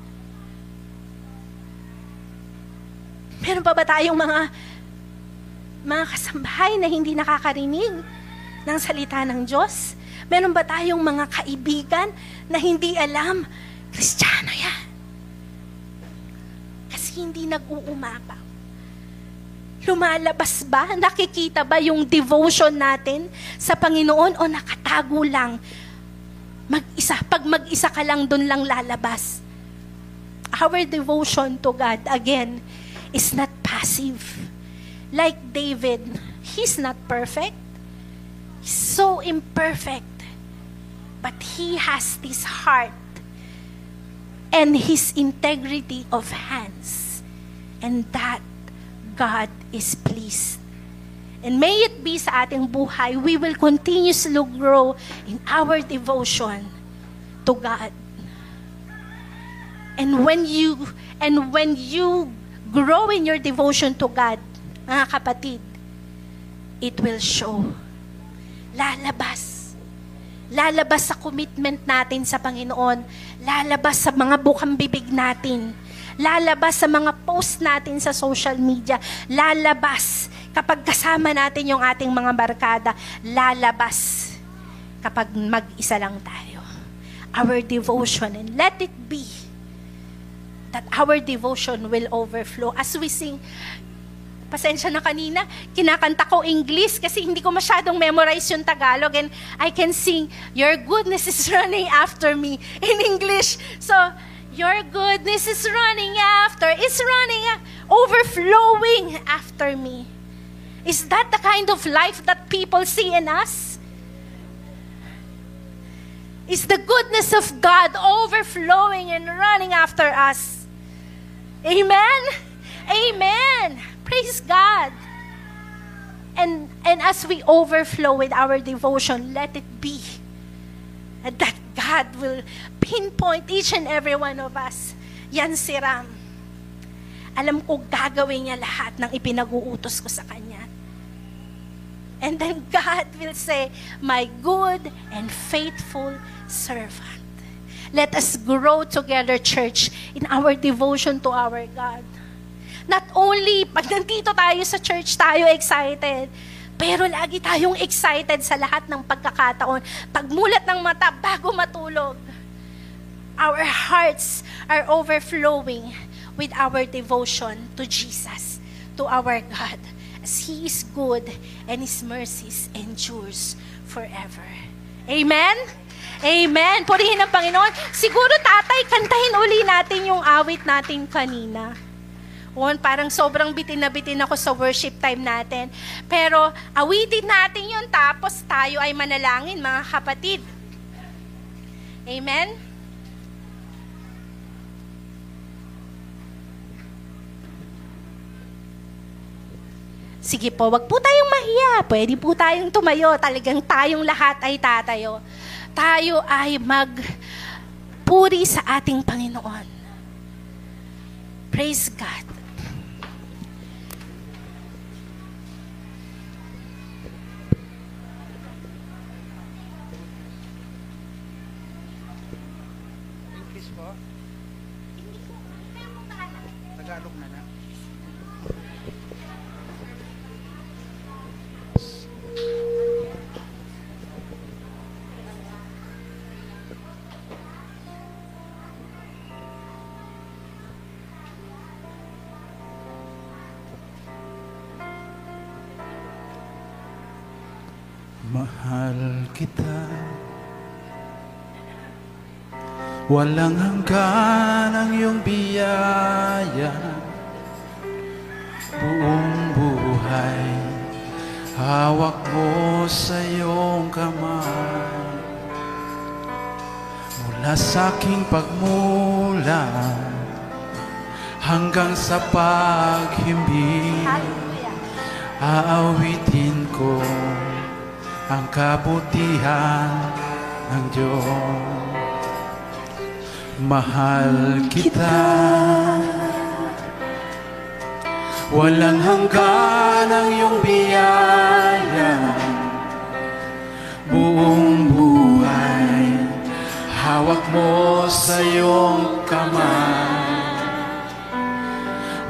S2: Meron pa ba tayong mga mga kasambahay na hindi nakakarinig ng salita ng Diyos? Meron ba tayong mga kaibigan na hindi alam, Kristiyano yan? Kasi hindi nag-uumapaw. Lumalabas ba? Nakikita ba yung devotion natin sa Panginoon o nakatago lang? Mag-isa, pag mag-isa ka lang, doon lang lalabas. Our devotion to God, again, is not passive. Like David, he's not perfect. He's so imperfect. But he has this heart and his integrity of hands. And that God is pleased. And may it be sa ating buhay, we will continuously grow in our devotion to God. And when you and when you grow in your devotion to God, mga kapatid, it will show. Lalabas. Lalabas sa commitment natin sa Panginoon. Lalabas sa mga bukang bibig natin. Lalabas sa mga post natin sa social media. Lalabas kapag kasama natin yung ating mga barkada. Lalabas kapag mag-isa lang tayo. Our devotion and let it be that our devotion will overflow. As we sing, pasensya na kanina, kinakanta ko English kasi hindi ko masyadong memorize yung Tagalog and I can sing, Your goodness is running after me in English. So, Your goodness is running after, is running, overflowing after me. Is that the kind of life that people see in us? Is the goodness of God overflowing and running after us? Amen? Amen. Praise God. And, and as we overflow with our devotion, let it be that God will pinpoint each and every one of us. Yan si Ram. Alam ko gagawin niya lahat ng ipinag-uutos ko sa Kanya. And then God will say, My good and faithful servant. Let us grow together, church, in our devotion to our God. Not only pag nandito tayo sa church, tayo excited. Pero lagi tayong excited sa lahat ng pagkakataon. Pagmulat ng mata bago matulog, our hearts are overflowing with our devotion to Jesus, to our God, as He is good and His mercies endures forever. Amen? Amen. Purihin ang Panginoon. Siguro, tatay, kantahin uli natin yung awit natin kanina. On, parang sobrang bitin na bitin ako sa worship time natin. Pero awitin natin yun, tapos tayo ay manalangin, mga kapatid. Amen? Sige po, wag po tayong mahiya. Pwede po tayong tumayo. Talagang tayong lahat ay tatayo. Tayo ay magpuri sa ating Panginoon. Praise God.
S3: Kita. Walang hanggan ang iyong biyaya. Buong buhay Hawak mo sa iyong kamay. Mula sa aking pagmula Hanggang sa paghimbing Aawitin ko ang kabutihan ng Diyos. Mahal kita, walang hanggan ang iyong biyaya. Buong buhay, hawak mo sa iyong kamay.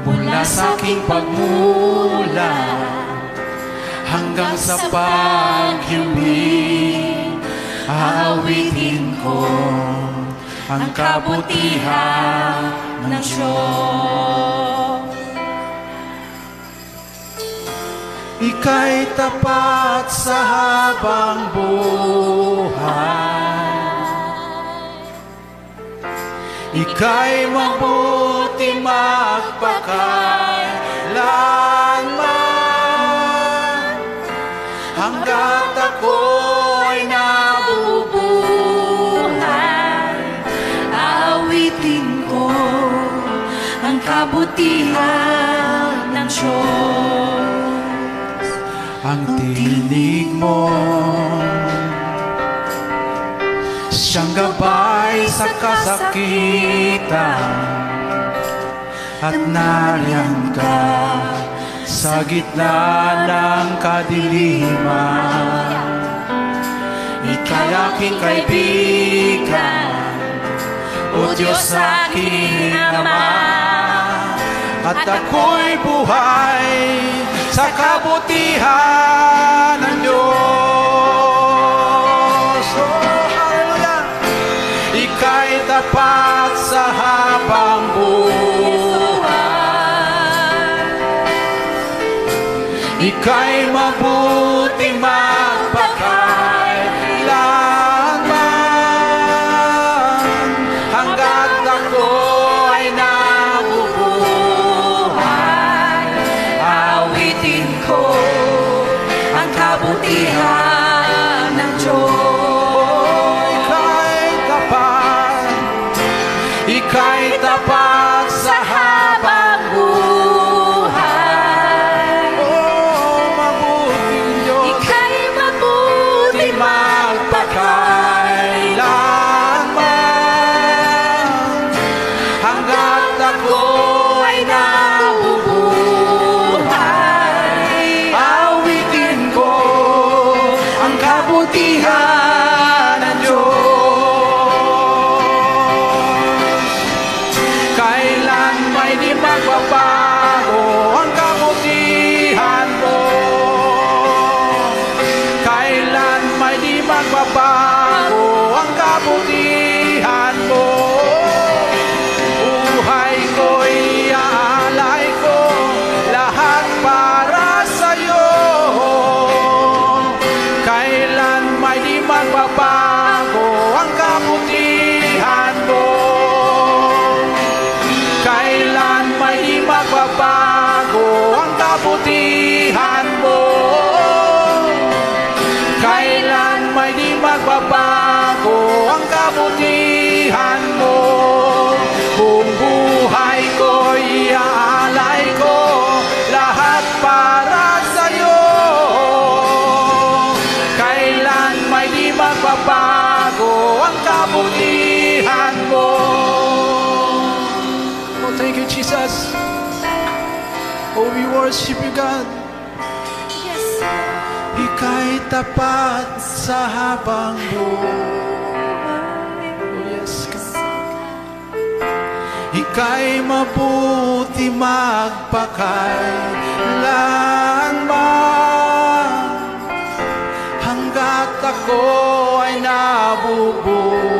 S3: Mula sa aking pagmula, hanggang sa paghimbing aawitin ko ang kabutihan ng Diyos. Ika'y tapat sa habang buhay. Ika'y mabuti magpakailanman hanggat ako'y nabubuhay.
S4: Awitin ko ang kabutihan ng Diyos.
S3: ang tinig mo Siyang gabay sa kasakitan At nariyan ka sa gitna ng kadiliman Ika'y aking kaibigan O Diyos aking Ama At ako'y buhay sa kabutihan ng Diyos. Kaima tapat sa habang buhay. Oh,
S2: yes,
S3: Ika'y mabuti magpakailanman hanggat ako ay nabubuhay.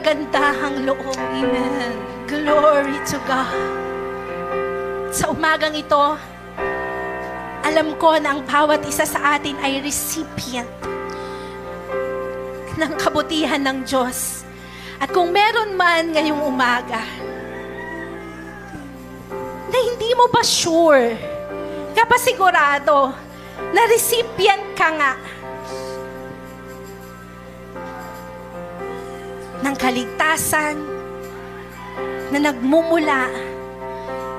S2: Kagandahang loob.
S4: Amen.
S2: Glory to God. Sa umagang ito, alam ko na ang bawat isa sa atin ay recipient ng kabutihan ng Diyos. At kung meron man ngayong umaga, na hindi mo ba sure, kapasigurado, na recipient ka nga kaligtasan na nagmumula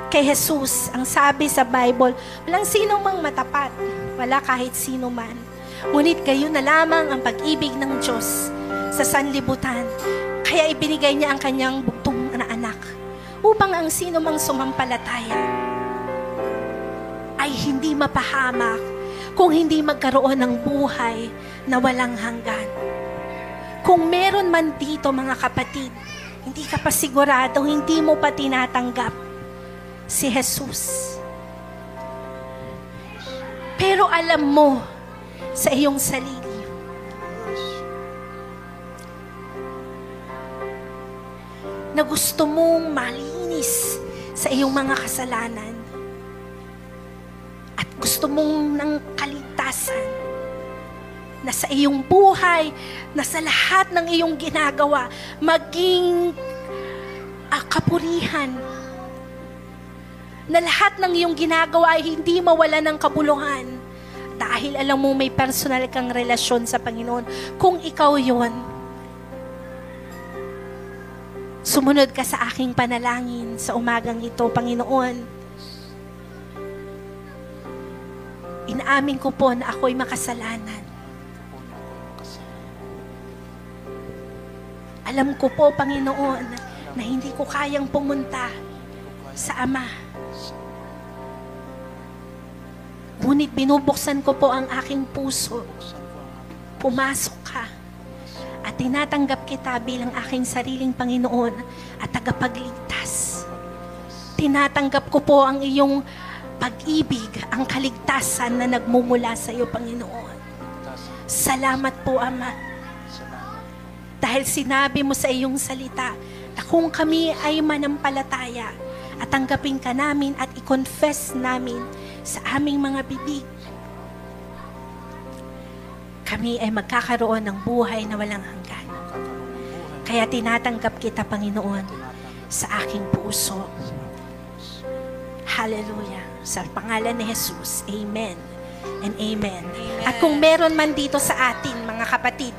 S2: kay Jesus. Ang sabi sa Bible, walang sino mang matapat, wala kahit sino man. Ngunit kayo na lamang ang pag-ibig ng Diyos sa sanlibutan. Kaya ibinigay niya ang kanyang bugtong na anak upang ang sino mang sumampalataya ay hindi mapahamak kung hindi magkaroon ng buhay na walang hanggan. Kung meron man dito mga kapatid, hindi ka pa sigurado, hindi mo pa tinatanggap si Jesus. Pero alam mo sa iyong sarili, na gusto mong malinis sa iyong mga kasalanan at gusto mong ng kaligtasan na sa iyong buhay, na sa lahat ng iyong ginagawa, maging ah, kapurihan. Na lahat ng iyong ginagawa ay hindi mawala ng kabuluhan. Dahil alam mo may personal kang relasyon sa Panginoon. Kung ikaw yon, sumunod ka sa aking panalangin sa umagang ito, Panginoon. Inaamin ko po na ako'y makasalanan. Alam ko po, Panginoon, na hindi ko kayang pumunta sa Ama. Ngunit binubuksan ko po ang aking puso. Pumasok ka. At tinatanggap kita bilang aking sariling Panginoon at tagapagligtas. Tinatanggap ko po ang iyong pag-ibig, ang kaligtasan na nagmumula sa iyo, Panginoon. Salamat po, Ama. Dahil sinabi mo sa iyong salita na kung kami ay manampalataya at tanggapin ka namin at i-confess namin sa aming mga bibig, kami ay magkakaroon ng buhay na walang hanggan. Kaya tinatanggap kita, Panginoon, sa aking puso. Hallelujah. Sa pangalan ni Jesus, Amen and Amen. At kung meron man dito sa atin, mga kapatid,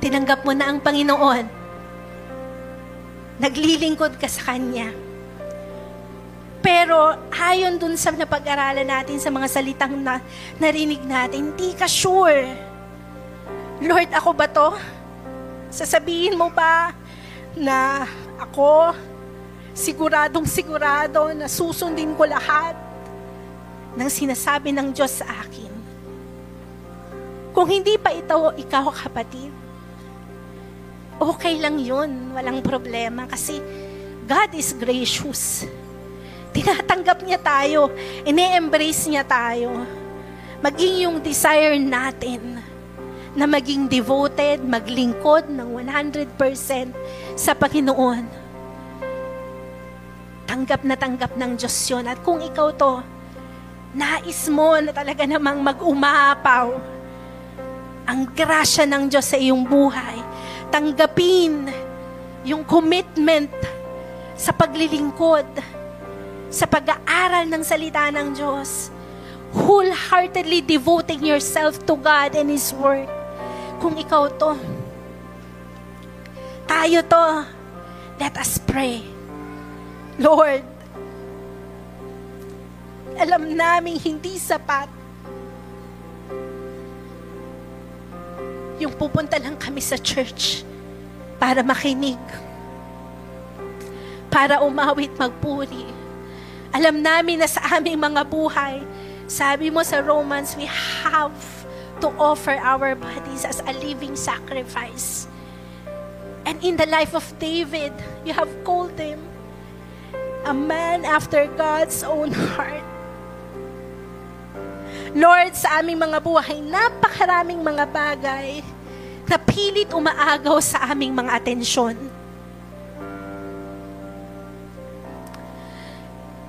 S2: tinanggap mo na ang Panginoon. Naglilingkod ka sa Kanya. Pero ayon dun sa napag-aralan natin sa mga salitang na, narinig natin, hindi ka sure. Lord, ako ba to? Sasabihin mo ba na ako siguradong sigurado na susundin ko lahat ng sinasabi ng Diyos sa akin? Kung hindi pa ito, ikaw kapatid, okay lang yun. Walang problema kasi God is gracious. Tinatanggap niya tayo. Ine-embrace niya tayo. Maging yung desire natin na maging devoted, maglingkod ng 100% sa Panginoon. Tanggap na tanggap ng Diyos yun. At kung ikaw to, nais mo na talaga namang mag-umapaw ang grasya ng Diyos sa iyong buhay, tanggapin yung commitment sa paglilingkod, sa pag-aaral ng salita ng Diyos, wholeheartedly devoting yourself to God and His Word. Kung ikaw to, tayo to, let us pray. Lord, alam namin hindi sapat yung pupunta lang kami sa church para makinig, para umawit magpuri. Alam namin na sa aming mga buhay, sabi mo sa Romans, we have to offer our bodies as a living sacrifice. And in the life of David, you have called him a man after God's own heart. Lord, sa aming mga buhay, napakaraming mga bagay na pilit umaagaw sa aming mga atensyon.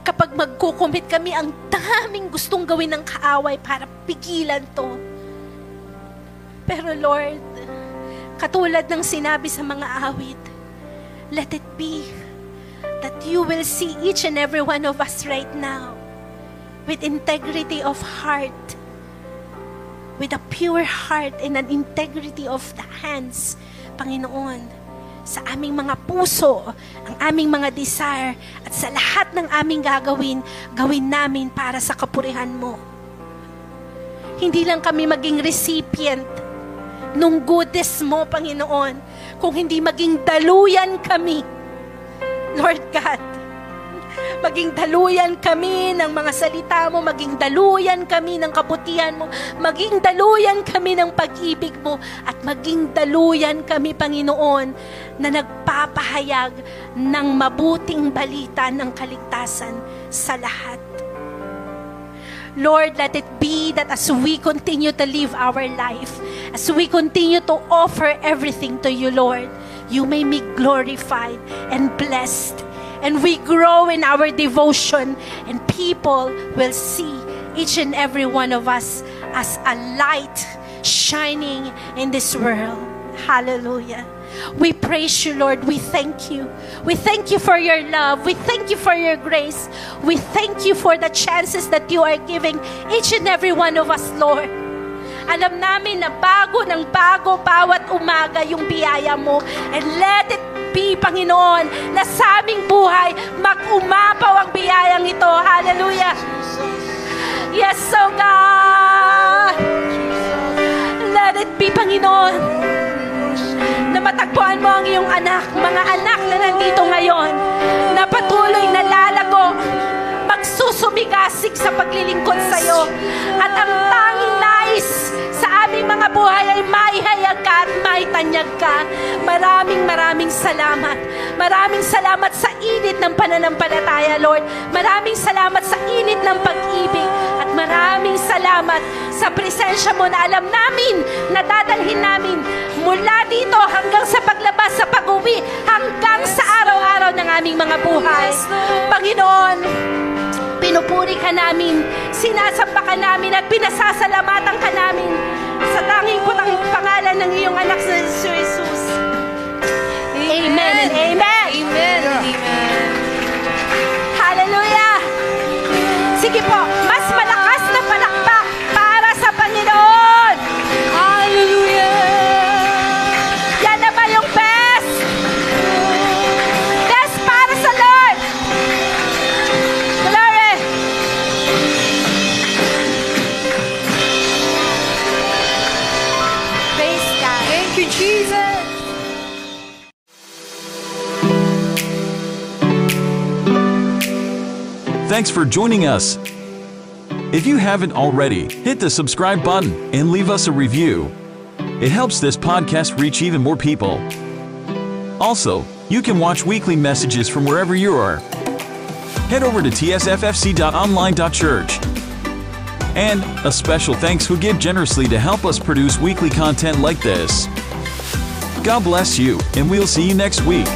S2: Kapag magkukumit kami, ang daming gustong gawin ng kaaway para pigilan to. Pero Lord, katulad ng sinabi sa mga awit, let it be that you will see each and every one of us right now with integrity of heart, with a pure heart and an integrity of the hands, Panginoon sa aming mga puso, ang aming mga desire, at sa lahat ng aming gagawin, gawin namin para sa kapurihan mo. Hindi lang kami maging recipient nung goodness mo, Panginoon, kung hindi maging daluyan kami, Lord God, maging daluyan kami ng mga salita mo, maging daluyan kami ng kabutihan mo, maging daluyan kami ng pag-ibig mo, at maging daluyan kami, Panginoon, na nagpapahayag ng mabuting balita ng kaligtasan sa lahat. Lord, let it be that as we continue to live our life, as we continue to offer everything to you, Lord, you may be glorified and blessed. And we grow in our devotion, and people will see each and every one of us as a light shining in this world. Hallelujah. We praise you, Lord. We thank you. We thank you for your love. We thank you for your grace. We thank you for the chances that you are giving each and every one of us, Lord. Alam namin na bago ng bago bawat umaga yung biyaya mo. And let it be, Panginoon, na sa aming buhay mag-umapaw ang biyayang ito. Hallelujah. Yes, oh God. Let it be, Panginoon na matagpuan mo ang iyong anak, mga anak na nandito ngayon, na patuloy na lalago, magsusumigasig sa paglilingkod sa iyo. At ang tanging nais sa aming mga buhay ay maihayag ka at maitanyag ka. Maraming maraming salamat. Maraming salamat sa init ng pananampalataya, Lord. Maraming salamat sa init ng pag-ibig. At maraming salamat sa presensya mo na alam namin na dadalhin namin mula dito hanggang sa paglabas, sa pag-uwi, hanggang sa araw-araw ng aming mga buhay. Panginoon, pinupuri ka namin, sinasamba ka namin at pinasasalamatan ka namin sa tanging putang pangalan ng iyong anak sa Jesus. Amen and amen.
S4: Amen. Amen.
S2: Hallelujah! Sige po,
S1: Thanks for joining us. If you haven't already, hit the subscribe button and leave us a review. It helps this podcast reach even more people. Also, you can watch weekly messages from wherever you are. Head over to tsffc.online.church. And a special thanks who give generously to help us produce weekly content like this. God bless you, and we'll see you next week.